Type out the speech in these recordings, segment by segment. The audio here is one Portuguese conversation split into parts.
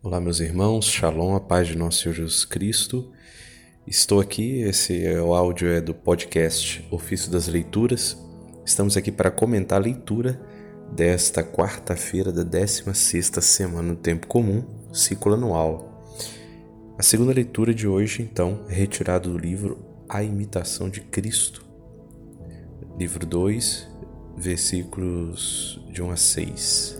Olá, meus irmãos, Shalom, a paz de nosso Senhor Jesus Cristo. Estou aqui, esse é o áudio é do podcast Ofício das Leituras. Estamos aqui para comentar a leitura desta quarta-feira da 16 semana no Tempo Comum, ciclo anual. A segunda leitura de hoje, então, é retirada do livro A Imitação de Cristo, livro 2, versículos de 1 a 6.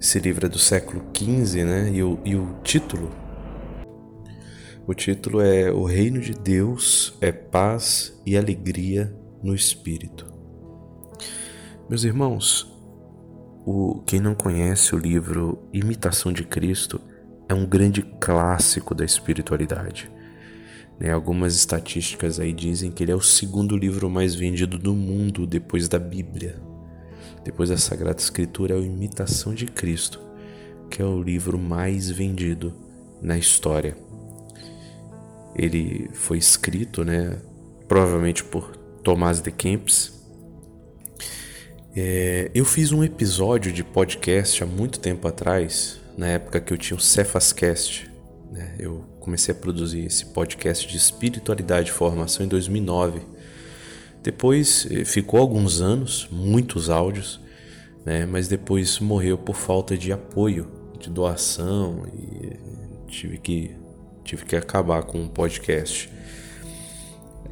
Esse livro é do século XV, né? E o, e o título? O título é O Reino de Deus é Paz e Alegria no Espírito. Meus irmãos, o, quem não conhece o livro Imitação de Cristo é um grande clássico da espiritualidade. Né? Algumas estatísticas aí dizem que ele é o segundo livro mais vendido do mundo depois da Bíblia. Depois da Sagrada Escritura é a Imitação de Cristo, que é o livro mais vendido na história. Ele foi escrito, né, provavelmente por Tomás de Kempis. É, eu fiz um episódio de podcast há muito tempo atrás, na época que eu tinha o Cefascast. Né, eu comecei a produzir esse podcast de espiritualidade e formação em 2009 depois eh, ficou alguns anos, muitos áudios, né? mas depois morreu por falta de apoio, de doação e tive que, tive que acabar com o podcast.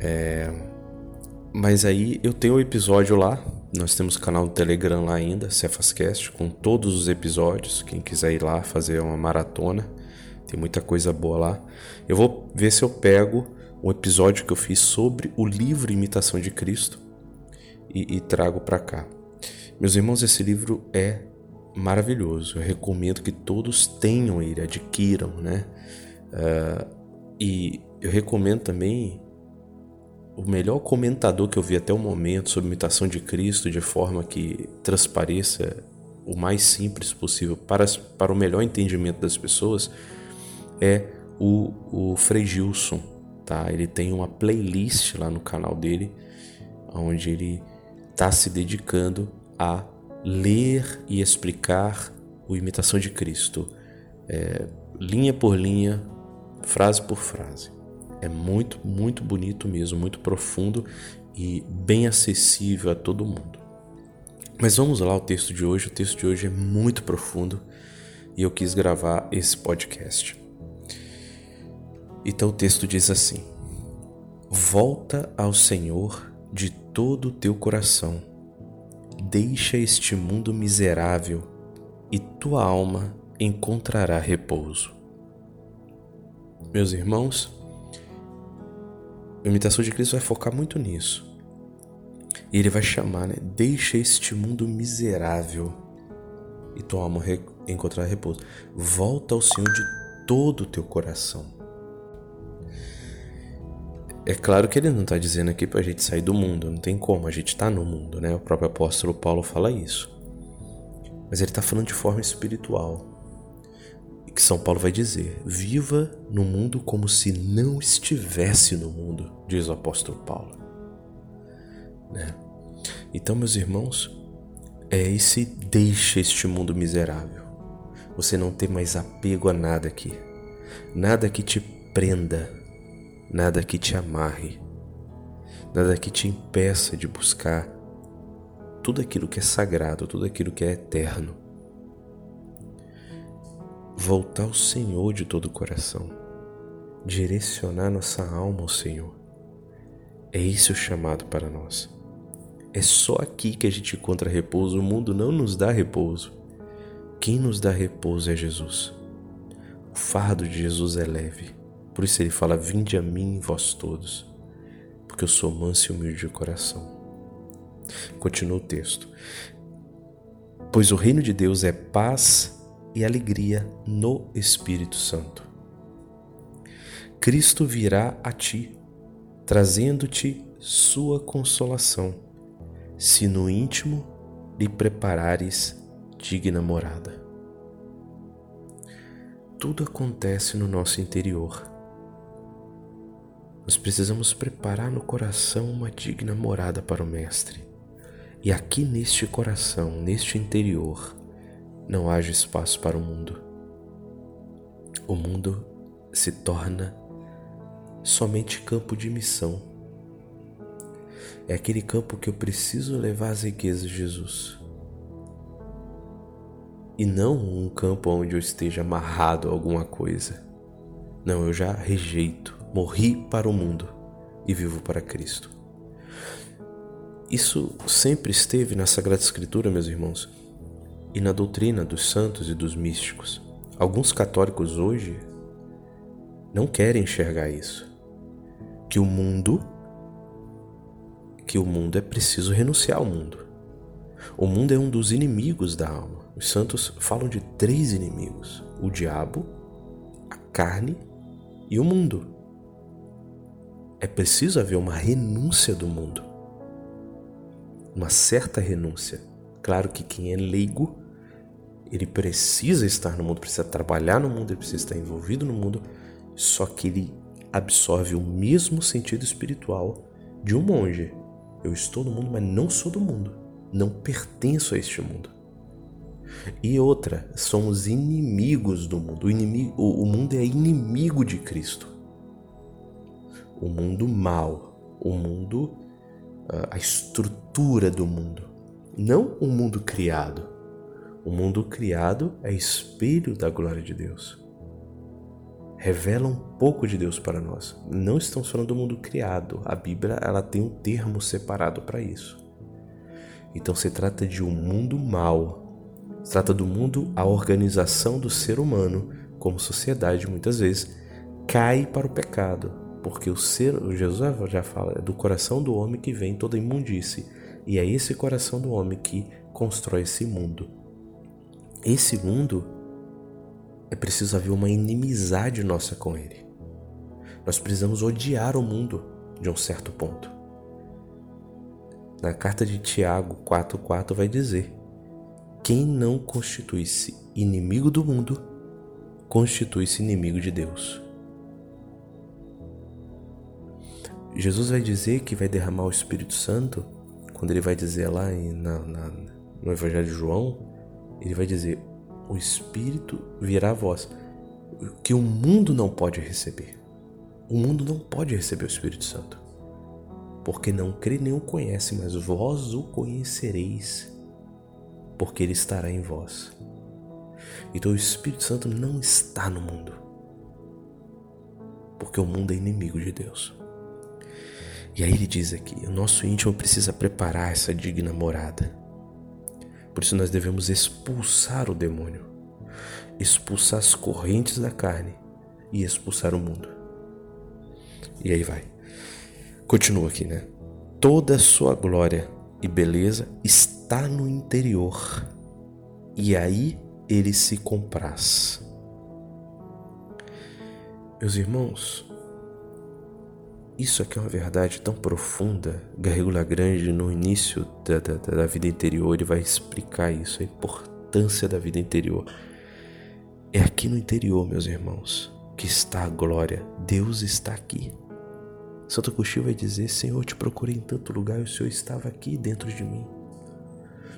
É, mas aí eu tenho o um episódio lá, nós temos canal no Telegram lá ainda, Cefascast, com todos os episódios. Quem quiser ir lá fazer uma maratona, tem muita coisa boa lá. Eu vou ver se eu pego um episódio que eu fiz sobre o livro Imitação de Cristo e, e trago para cá. Meus irmãos, esse livro é maravilhoso. Eu recomendo que todos tenham ele, adquiram, né? Uh, e eu recomendo também o melhor comentador que eu vi até o momento sobre imitação de Cristo, de forma que transpareça o mais simples possível para, para o melhor entendimento das pessoas, é o, o Frei Gilson, tá? Ele tem uma playlist lá no canal dele, onde ele está se dedicando a ler e explicar o Imitação de Cristo, é, linha por linha, frase por frase. É muito, muito bonito mesmo, muito profundo e bem acessível a todo mundo. Mas vamos lá ao texto de hoje. O texto de hoje é muito profundo e eu quis gravar esse podcast. Então o texto diz assim: Volta ao Senhor de todo o teu coração, deixa este mundo miserável e tua alma encontrará repouso. Meus irmãos, a imitação de Cristo vai focar muito nisso. E ele vai chamar, né? Deixa este mundo miserável e tua alma encontrará repouso. Volta ao Senhor de todo o teu coração. É claro que ele não está dizendo aqui para a gente sair do mundo, não tem como, a gente está no mundo, né? O próprio apóstolo Paulo fala isso. Mas ele está falando de forma espiritual. E que São Paulo vai dizer: viva no mundo como se não estivesse no mundo, diz o apóstolo Paulo. Né? Então, meus irmãos, é esse deixa este mundo miserável. Você não ter mais apego a nada aqui. Nada que te prenda nada que te amarre, nada que te impeça de buscar tudo aquilo que é sagrado, tudo aquilo que é eterno. Voltar ao Senhor de todo o coração, direcionar nossa alma ao Senhor. É esse o chamado para nós. É só aqui que a gente encontra repouso. O mundo não nos dá repouso. Quem nos dá repouso é Jesus. O fardo de Jesus é leve. Por isso ele fala: Vinde a mim, vós todos, porque eu sou manso e humilde de coração. Continua o texto. Pois o reino de Deus é paz e alegria no Espírito Santo. Cristo virá a ti, trazendo-te sua consolação, se no íntimo lhe preparares digna morada. Tudo acontece no nosso interior nós precisamos preparar no coração uma digna morada para o Mestre. E aqui neste coração, neste interior, não haja espaço para o mundo. o mundo se torna somente campo de missão. É aquele campo que eu preciso levar as riquezas de Jesus. E não um campo onde eu esteja amarrado a alguma coisa. Não, eu já rejeito, morri para o mundo e vivo para Cristo. Isso sempre esteve na Sagrada Escritura, meus irmãos, e na doutrina dos santos e dos místicos. Alguns católicos hoje não querem enxergar isso. Que o mundo que o mundo é preciso renunciar ao mundo. O mundo é um dos inimigos da alma. Os santos falam de três inimigos: o diabo, a carne e o mundo. É preciso haver uma renúncia do mundo. Uma certa renúncia. Claro que quem é leigo, ele precisa estar no mundo, precisa trabalhar no mundo, ele precisa estar envolvido no mundo, só que ele absorve o mesmo sentido espiritual de um monge. Eu estou no mundo, mas não sou do mundo. Não pertenço a este mundo. E outra, somos inimigos do mundo. O, inimigo, o, mundo é inimigo de Cristo. O mundo mal, o mundo, a estrutura do mundo. Não o mundo criado. O mundo criado é espelho da glória de Deus. Revela um pouco de Deus para nós. Não estamos falando do mundo criado. A Bíblia ela tem um termo separado para isso. Então se trata de um mundo mal, se trata do mundo, a organização do ser humano como sociedade muitas vezes cai para o pecado, porque o ser, Jesus já fala, é do coração do homem que vem toda imundície, e é esse coração do homem que constrói esse mundo. Esse mundo é preciso haver uma inimizade nossa com ele. Nós precisamos odiar o mundo de um certo ponto. Na carta de Tiago 4,4 vai dizer: quem não constitui-se inimigo do mundo, constitui-se inimigo de Deus. Jesus vai dizer que vai derramar o Espírito Santo, quando ele vai dizer lá em, na, na, no Evangelho de João, ele vai dizer: O Espírito virá a vós, que o mundo não pode receber. O mundo não pode receber o Espírito Santo, porque não crê nem o conhece, mas vós o conhecereis porque ele estará em vós. Então o Espírito Santo não está no mundo, porque o mundo é inimigo de Deus. E aí ele diz aqui: o nosso íntimo precisa preparar essa digna morada. Por isso nós devemos expulsar o demônio, expulsar as correntes da carne e expulsar o mundo. E aí vai. Continua aqui, né? Toda sua glória e beleza está no interior, e aí ele se compraz. Meus irmãos, isso aqui é uma verdade tão profunda. Garrigo Lagrange, no início da, da, da vida interior, ele vai explicar isso, a importância da vida interior. É aqui no interior, meus irmãos, que está a glória. Deus está aqui. Santo Agostinho vai dizer: Senhor, te procurei em tanto lugar e o Senhor estava aqui dentro de mim.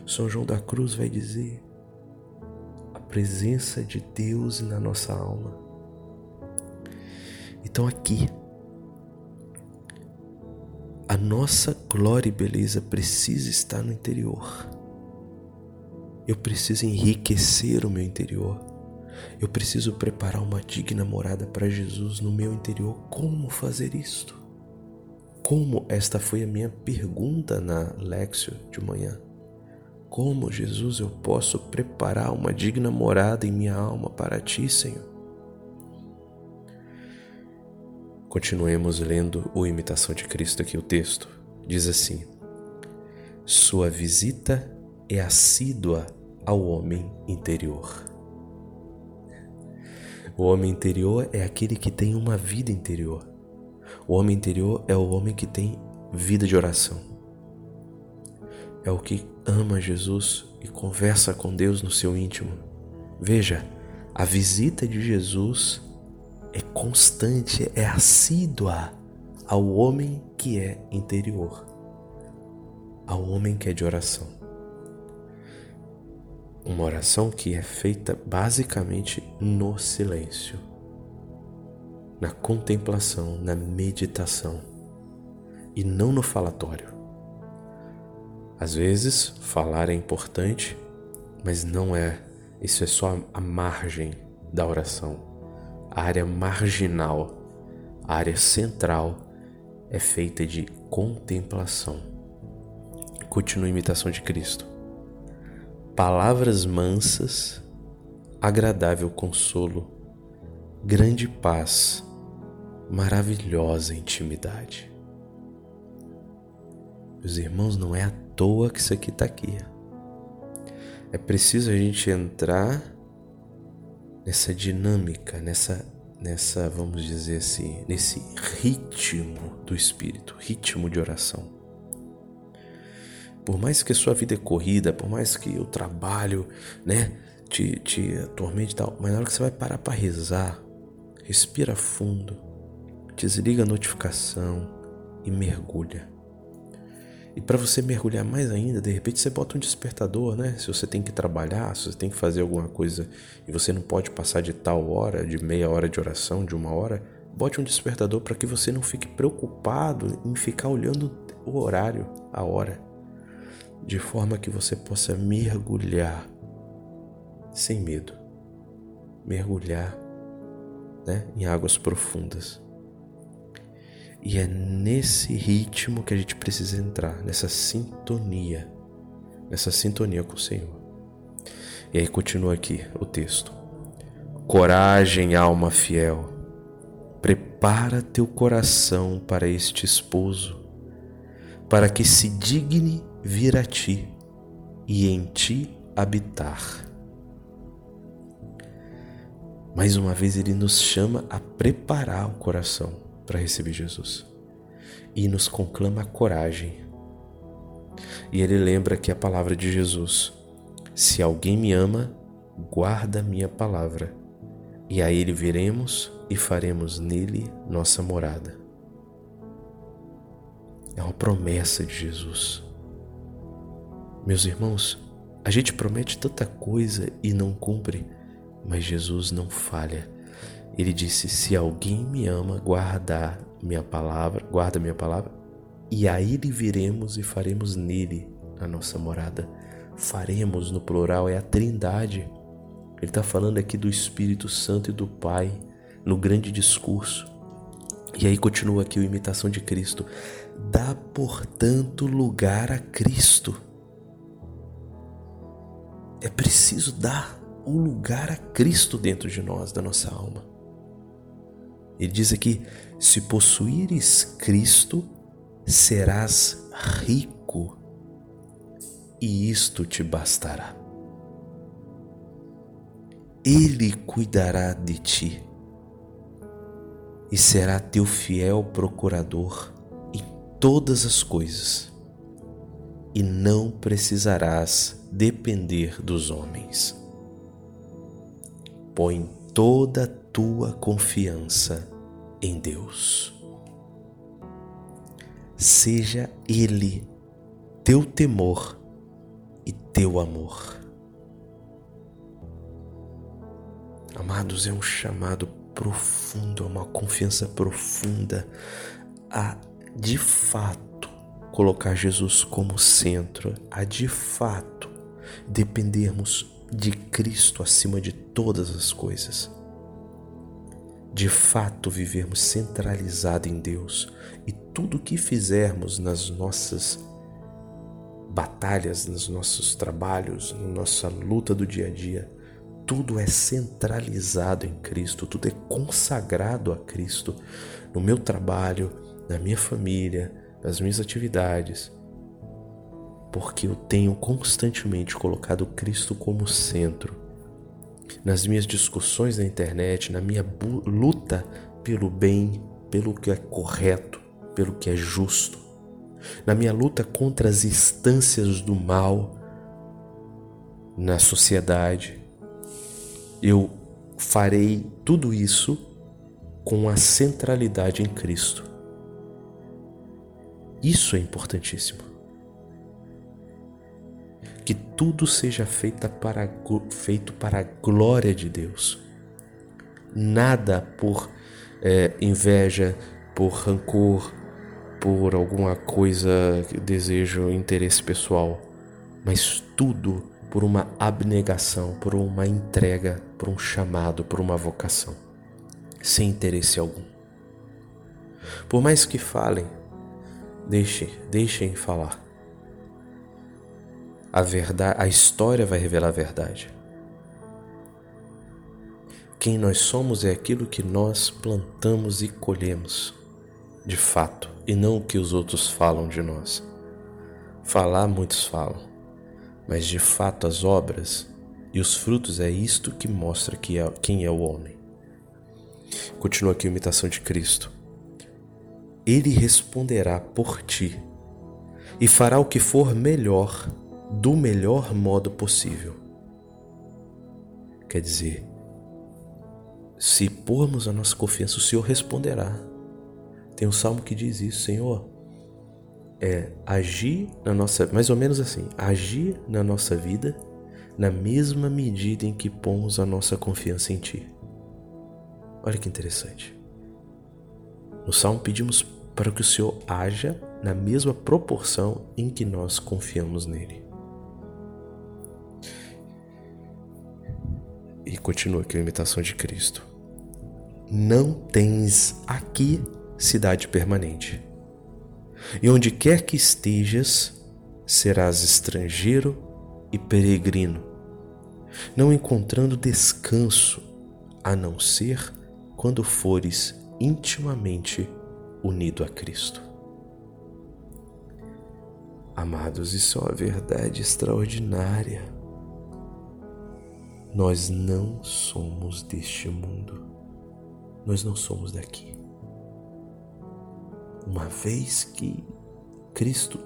São João da Cruz vai dizer: a presença de Deus na nossa alma. Então, aqui, a nossa glória e beleza precisa estar no interior. Eu preciso enriquecer o meu interior. Eu preciso preparar uma digna morada para Jesus no meu interior. Como fazer isto? Como esta foi a minha pergunta na Lexio de manhã. Como, Jesus, eu posso preparar uma digna morada em minha alma para ti, Senhor? Continuemos lendo o Imitação de Cristo aqui, o texto. Diz assim: Sua visita é assídua ao homem interior. O homem interior é aquele que tem uma vida interior. O homem interior é o homem que tem vida de oração. É o que ama Jesus e conversa com Deus no seu íntimo. Veja, a visita de Jesus é constante, é assídua ao homem que é interior, ao homem que é de oração. Uma oração que é feita basicamente no silêncio, na contemplação, na meditação e não no falatório. Às vezes, falar é importante, mas não é. Isso é só a margem da oração. Área marginal, a área central é feita de contemplação. Continua a imitação de Cristo. Palavras mansas, agradável consolo, grande paz, maravilhosa intimidade. Meus irmãos, não é à toa que isso aqui está aqui. É preciso a gente entrar nessa dinâmica, nessa, nessa, vamos dizer assim, nesse ritmo do Espírito, ritmo de oração. Por mais que a sua vida é corrida, por mais que o trabalho, né, te, te atormente e tal, mas na hora que você vai parar para rezar, respira fundo, desliga a notificação e mergulha. E para você mergulhar mais ainda, de repente você bota um despertador, né? Se você tem que trabalhar, se você tem que fazer alguma coisa e você não pode passar de tal hora, de meia hora de oração, de uma hora, bote um despertador para que você não fique preocupado em ficar olhando o horário, a hora, de forma que você possa mergulhar sem medo, mergulhar né, em águas profundas. E é nesse ritmo que a gente precisa entrar, nessa sintonia, nessa sintonia com o Senhor. E aí continua aqui o texto. Coragem, alma fiel, prepara teu coração para este esposo, para que se digne vir a ti e em ti habitar. Mais uma vez ele nos chama a preparar o coração para receber Jesus e nos conclama a coragem. E ele lembra que a palavra de Jesus: Se alguém me ama, guarda minha palavra, e a ele viremos e faremos nele nossa morada. É uma promessa de Jesus. Meus irmãos, a gente promete tanta coisa e não cumpre, mas Jesus não falha. Ele disse: Se alguém me ama, guardar minha palavra, guarda minha palavra, e a ele viremos e faremos nele a nossa morada. Faremos no plural é a Trindade. Ele está falando aqui do Espírito Santo e do Pai no grande discurso. E aí continua aqui a imitação de Cristo. Dá, portanto, lugar a Cristo. É preciso dar o lugar a Cristo dentro de nós, da nossa alma. Ele diz aqui: se possuíres Cristo, serás rico, e isto te bastará. Ele cuidará de ti e será teu fiel procurador em todas as coisas, e não precisarás depender dos homens. Põe toda a tua confiança em Deus. Seja Ele teu temor e teu amor. Amados, é um chamado profundo, é uma confiança profunda a de fato colocar Jesus como centro, a de fato dependermos de Cristo acima de todas as coisas de fato vivermos centralizado em Deus e tudo o que fizermos nas nossas batalhas, nos nossos trabalhos, na nossa luta do dia a dia, tudo é centralizado em Cristo, tudo é consagrado a Cristo. No meu trabalho, na minha família, nas minhas atividades, porque eu tenho constantemente colocado Cristo como centro. Nas minhas discussões na internet, na minha luta pelo bem, pelo que é correto, pelo que é justo, na minha luta contra as instâncias do mal na sociedade, eu farei tudo isso com a centralidade em Cristo. Isso é importantíssimo que tudo seja feita para, feito para a glória de Deus. Nada por é, inveja, por rancor, por alguma coisa, desejo, interesse pessoal, mas tudo por uma abnegação, por uma entrega, por um chamado, por uma vocação, sem interesse algum. Por mais que falem, deixem, deixem falar. A verdade, a história vai revelar a verdade. Quem nós somos é aquilo que nós plantamos e colhemos, de fato, e não o que os outros falam de nós. Falar muitos falam, mas de fato as obras e os frutos é isto que mostra que é, quem é o homem. Continua aqui a imitação de Cristo. Ele responderá por ti e fará o que for melhor, do melhor modo possível. Quer dizer, se pormos a nossa confiança, o Senhor responderá. Tem um salmo que diz isso, Senhor. É agir na nossa, mais ou menos assim, agir na nossa vida na mesma medida em que pomos a nossa confiança em Ti. Olha que interessante. No salmo pedimos para que o Senhor haja na mesma proporção em que nós confiamos nele. E continua aqui a imitação de Cristo não tens aqui cidade permanente. E onde quer que estejas, serás estrangeiro e peregrino, não encontrando descanso a não ser quando fores intimamente unido a Cristo. Amados, isso é uma verdade extraordinária. Nós não somos deste mundo. Nós não somos daqui. Uma vez que Cristo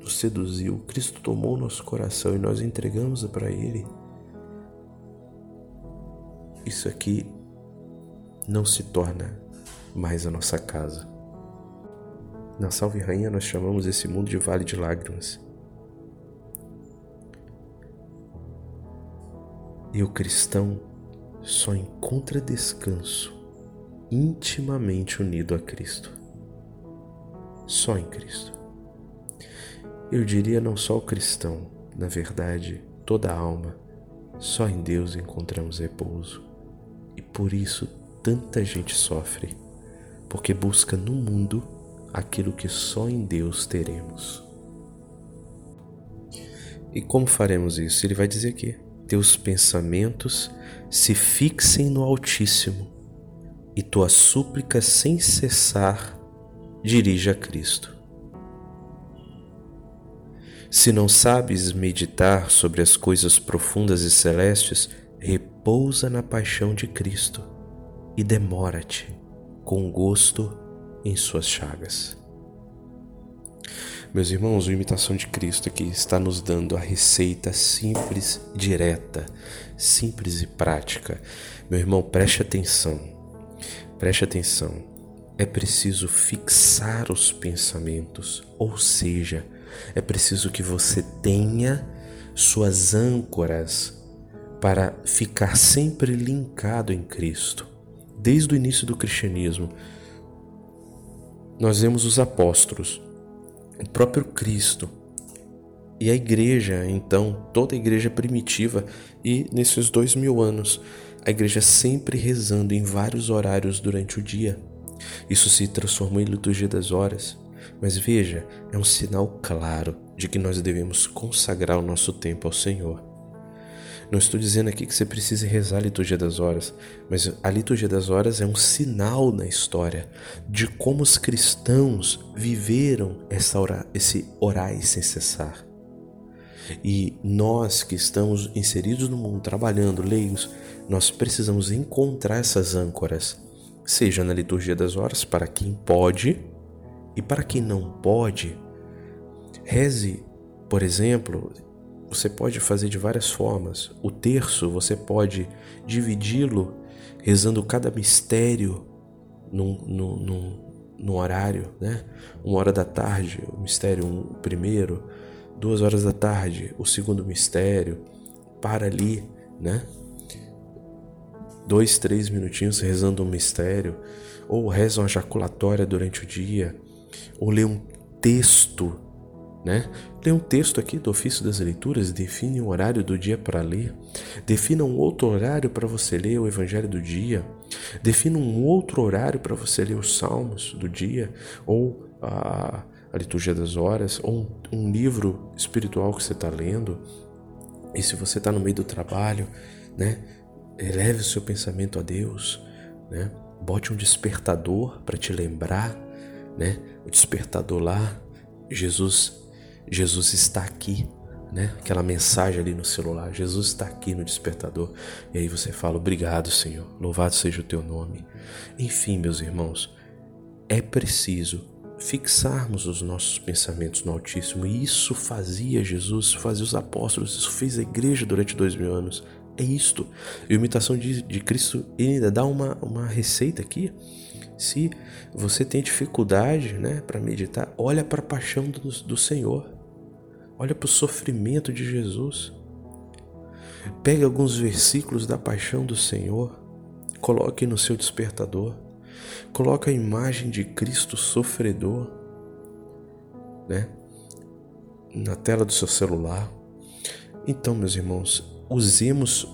nos seduziu, Cristo tomou nosso coração e nós entregamos para Ele, isso aqui não se torna mais a nossa casa. Na Salve Rainha nós chamamos esse mundo de Vale de Lágrimas. E o cristão só encontra descanso intimamente unido a Cristo. Só em Cristo. Eu diria não só o cristão, na verdade, toda a alma, só em Deus encontramos repouso. E por isso tanta gente sofre, porque busca no mundo aquilo que só em Deus teremos. E como faremos isso? Ele vai dizer aqui: teus pensamentos se fixem no Altíssimo e tua súplica sem cessar dirige a Cristo. Se não sabes meditar sobre as coisas profundas e celestes, repousa na paixão de Cristo e demora-te com gosto em suas chagas. Meus irmãos, a imitação de Cristo aqui está nos dando a receita simples, direta, simples e prática. Meu irmão, preste atenção. Preste atenção. É preciso fixar os pensamentos, ou seja, é preciso que você tenha suas âncoras para ficar sempre linkado em Cristo. Desde o início do cristianismo, nós vemos os apóstolos o próprio Cristo. E a igreja, então, toda a igreja primitiva, e nesses dois mil anos, a igreja sempre rezando em vários horários durante o dia. Isso se transformou em liturgia das horas. Mas veja, é um sinal claro de que nós devemos consagrar o nosso tempo ao Senhor. Não estou dizendo aqui que você precise rezar a liturgia das horas, mas a liturgia das horas é um sinal na história de como os cristãos viveram essa orar, esse orar sem cessar. E nós que estamos inseridos no mundo, trabalhando, leigos, nós precisamos encontrar essas âncoras, seja na liturgia das horas, para quem pode, e para quem não pode, reze, por exemplo, você pode fazer de várias formas. O terço você pode dividi-lo rezando cada mistério num, num, num, num, horário, né? Uma hora da tarde, o mistério um, o primeiro, duas horas da tarde, o segundo mistério, para ali, né? dois, três minutinhos rezando um mistério, ou reza uma jaculatória durante o dia, ou lê um texto, né? Lê um texto aqui do ofício das leituras, define um horário do dia para ler, defina um outro horário para você ler o evangelho do dia, defina um outro horário para você ler os salmos do dia, ou a, a liturgia das horas, ou um, um livro espiritual que você está lendo. E se você está no meio do trabalho, né? Eleve o seu pensamento a Deus, né? Bote um despertador para te lembrar, né? O despertador lá, Jesus, Jesus está aqui, né? Aquela mensagem ali no celular, Jesus está aqui no despertador. E aí você fala: "Obrigado, Senhor. Louvado seja o teu nome". Enfim, meus irmãos, é preciso fixarmos os nossos pensamentos no Altíssimo. E isso fazia Jesus, fazia os apóstolos, isso fez a igreja durante dois mil anos. É isto. E a imitação de, de Cristo ainda dá uma, uma receita aqui. Se você tem dificuldade né, para meditar, olha para a paixão do, do Senhor. Olha para o sofrimento de Jesus. Pegue alguns versículos da paixão do Senhor, coloque no seu despertador, coloque a imagem de Cristo sofredor, né, na tela do seu celular. Então, meus irmãos, usemos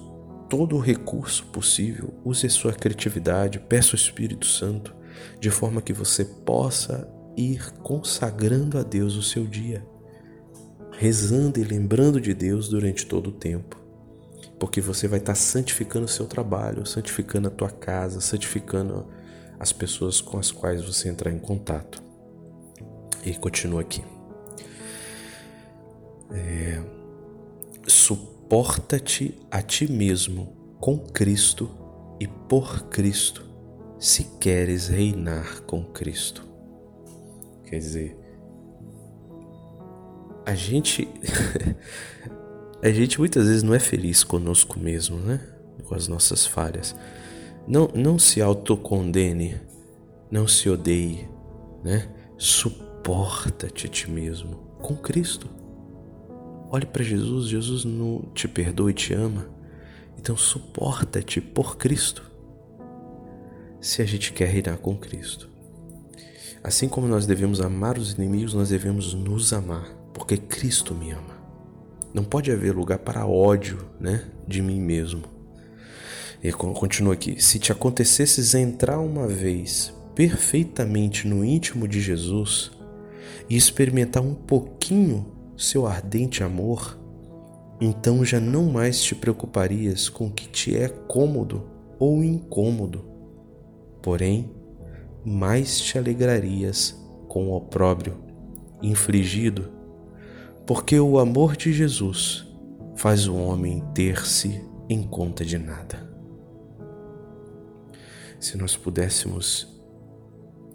todo o recurso possível, use sua criatividade, peça o Espírito Santo, de forma que você possa ir consagrando a Deus o seu dia, rezando e lembrando de Deus durante todo o tempo. Porque você vai estar santificando o seu trabalho, santificando a tua casa, santificando as pessoas com as quais você entrar em contato. E continua aqui. É, Suporta-te a ti mesmo com Cristo e por Cristo, se queres reinar com Cristo. Quer dizer, a gente a gente muitas vezes não é feliz conosco mesmo, né? Com as nossas falhas. Não, não se autocondene, não se odeie, né? Suporta-te a ti mesmo com Cristo. Olhe para Jesus, Jesus não te perdoa e te ama. Então suporta-te por Cristo. Se a gente quer reinar com Cristo. Assim como nós devemos amar os inimigos, nós devemos nos amar, porque Cristo me ama. Não pode haver lugar para ódio, né, de mim mesmo. E continua aqui: se te acontecesses entrar uma vez perfeitamente no íntimo de Jesus e experimentar um pouquinho seu ardente amor, então já não mais te preocuparias com o que te é cômodo ou incômodo, porém, mais te alegrarias com o opróbrio infligido, porque o amor de Jesus faz o homem ter-se em conta de nada. Se nós pudéssemos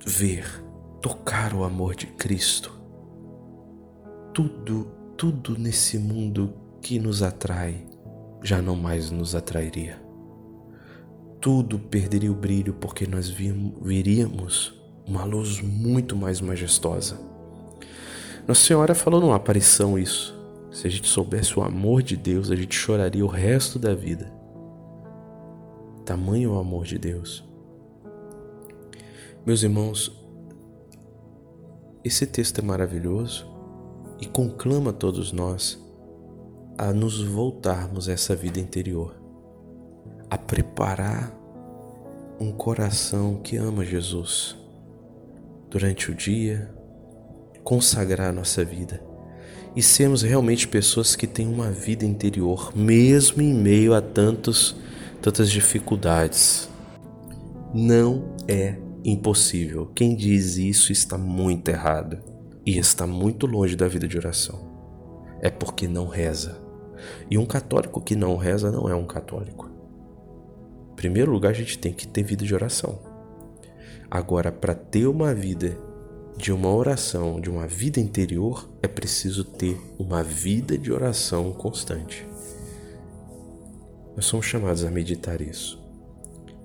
ver, tocar o amor de Cristo, tudo, tudo nesse mundo que nos atrai já não mais nos atrairia. Tudo perderia o brilho porque nós viríamos uma luz muito mais majestosa. Nossa Senhora falou numa aparição isso. Se a gente soubesse o amor de Deus, a gente choraria o resto da vida. Tamanho o amor de Deus. Meus irmãos, esse texto é maravilhoso e conclama todos nós a nos voltarmos a essa vida interior, a preparar um coração que ama Jesus durante o dia, consagrar a nossa vida e sermos realmente pessoas que têm uma vida interior, mesmo em meio a tantos, tantas dificuldades. Não é impossível. Quem diz isso está muito errado e está muito longe da vida de oração. É porque não reza. E um católico que não reza não é um católico. Em primeiro lugar, a gente tem que ter vida de oração. Agora, para ter uma vida de uma oração, de uma vida interior, é preciso ter uma vida de oração constante. Nós somos chamados a meditar isso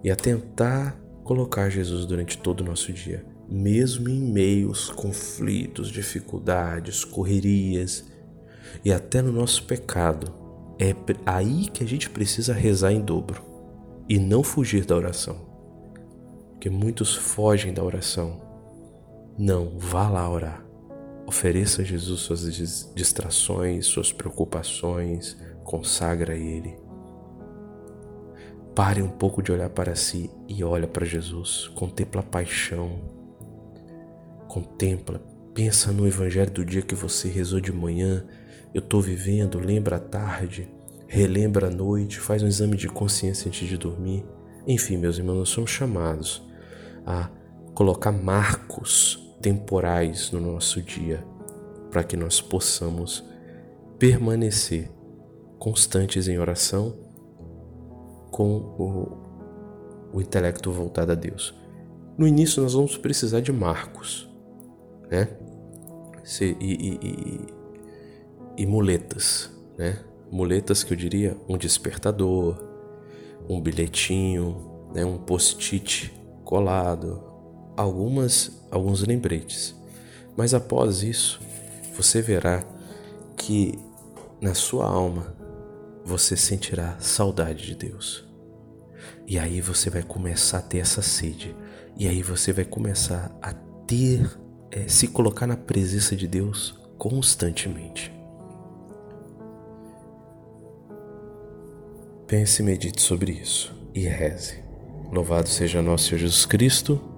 e a tentar colocar Jesus durante todo o nosso dia mesmo em meio aos conflitos, dificuldades, correrias e até no nosso pecado, é aí que a gente precisa rezar em dobro. e não fugir da oração. Porque muitos fogem da oração. Não, vá lá orar. Ofereça a Jesus suas distrações, suas preocupações, consagra a Ele. Pare um pouco de olhar para si e olha para Jesus. Contempla a paixão. Contempla, pensa no evangelho do dia que você rezou de manhã. Eu estou vivendo, lembra à tarde, relembra à noite, faz um exame de consciência antes de dormir. Enfim, meus irmãos, nós somos chamados a colocar marcos temporais no nosso dia, para que nós possamos permanecer constantes em oração com o, o intelecto voltado a Deus. No início nós vamos precisar de marcos, né? E, e, e, e muletas, né? Muletas que eu diria um despertador, um bilhetinho, né? um post-it colado, algumas alguns lembretes. Mas após isso, você verá que na sua alma você sentirá saudade de Deus. E aí você vai começar a ter essa sede. E aí você vai começar a ter, é, se colocar na presença de Deus constantemente. Pense e medite sobre isso e reze. Louvado seja nosso Senhor Jesus Cristo